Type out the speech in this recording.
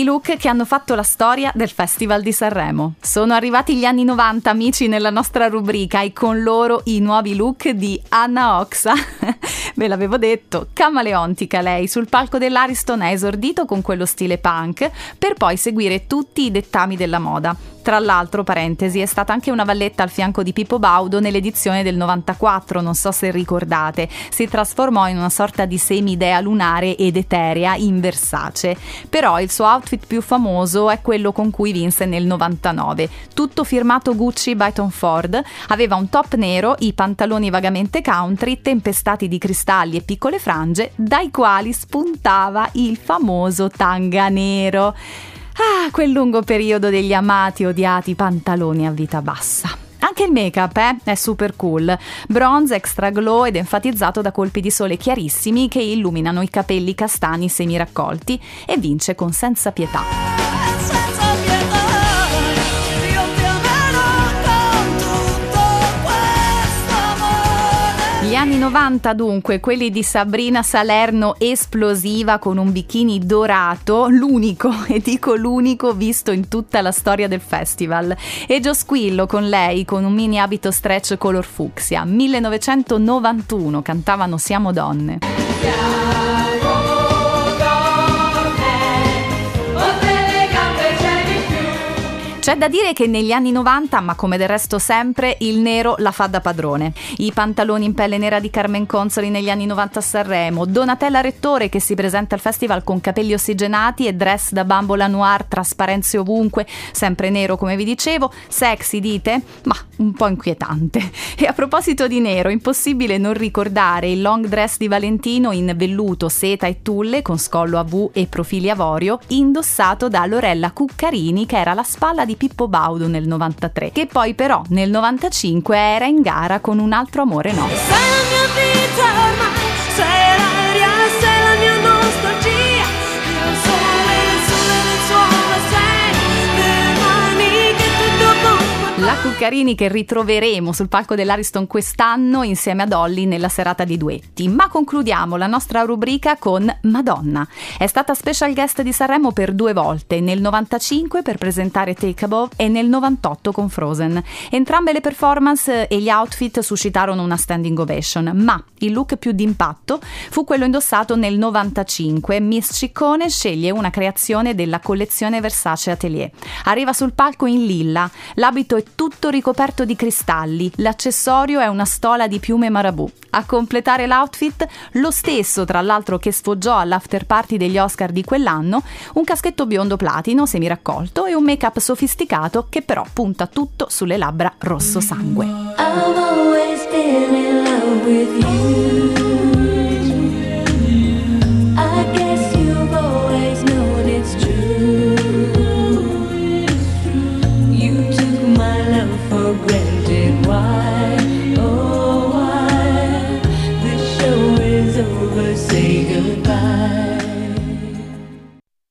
I look che hanno fatto la storia del Festival di Sanremo. Sono arrivati gli anni 90, amici, nella nostra rubrica e con loro i nuovi look di Anna Oxa. Ve l'avevo detto, camaleontica lei, sul palco dell'Ariston ha esordito con quello stile punk per poi seguire tutti i dettami della moda. Tra l'altro, parentesi, è stata anche una valletta al fianco di Pippo Baudo nell'edizione del 94, non so se ricordate. Si trasformò in una sorta di semidea lunare ed eterea in Versace. Però il suo outfit più famoso è quello con cui vinse nel 99. Tutto firmato Gucci by Tom Ford, aveva un top nero, i pantaloni vagamente country, tempestati di cristalli e piccole frange, dai quali spuntava il famoso tanga nero. Ah, quel lungo periodo degli amati odiati pantaloni a vita bassa. Anche il make-up eh, è super cool. Bronze, extra glow ed enfatizzato da colpi di sole chiarissimi che illuminano i capelli castani semiraccolti e vince con senza pietà. Anni 90 dunque, quelli di Sabrina Salerno esplosiva con un bikini dorato, l'unico, e dico l'unico visto in tutta la storia del festival. E Gio Squillo con lei con un mini abito stretch color fucsia. 1991 cantavano Siamo donne. C'è da dire che negli anni 90, ma come del resto sempre, il nero la fa da padrone. I pantaloni in pelle nera di Carmen Consoli negli anni 90 a Sanremo, Donatella Rettore che si presenta al festival con capelli ossigenati e dress da bambola noir, trasparenze ovunque, sempre nero come vi dicevo, sexy dite? Ma un po' inquietante. E a proposito di nero, impossibile non ricordare il long dress di Valentino in velluto, seta e tulle con scollo a V e profili avorio, indossato da Lorella Cuccarini che era la spalla di Pippo Baudo nel 93, che poi però nel 95 era in gara con un altro amore nostro. Cuccarini che ritroveremo sul palco dell'Ariston quest'anno insieme a Dolly nella serata di duetti. Ma concludiamo la nostra rubrica con Madonna. È stata special guest di Sanremo per due volte, nel 95 per presentare Take Above e nel 98 con Frozen. Entrambe le performance e gli outfit suscitarono una standing ovation, ma il look più d'impatto fu quello indossato nel 95. Miss Ciccone sceglie una creazione della collezione Versace Atelier. Arriva sul palco in lilla, l'abito è tutto ricoperto di cristalli, l'accessorio è una stola di piume marabù. A completare l'outfit, lo stesso tra l'altro che sfoggiò all'after party degli Oscar di quell'anno, un caschetto biondo platino semiraccolto e un make-up sofisticato che però punta tutto sulle labbra rosso sangue. I've always been in love with you.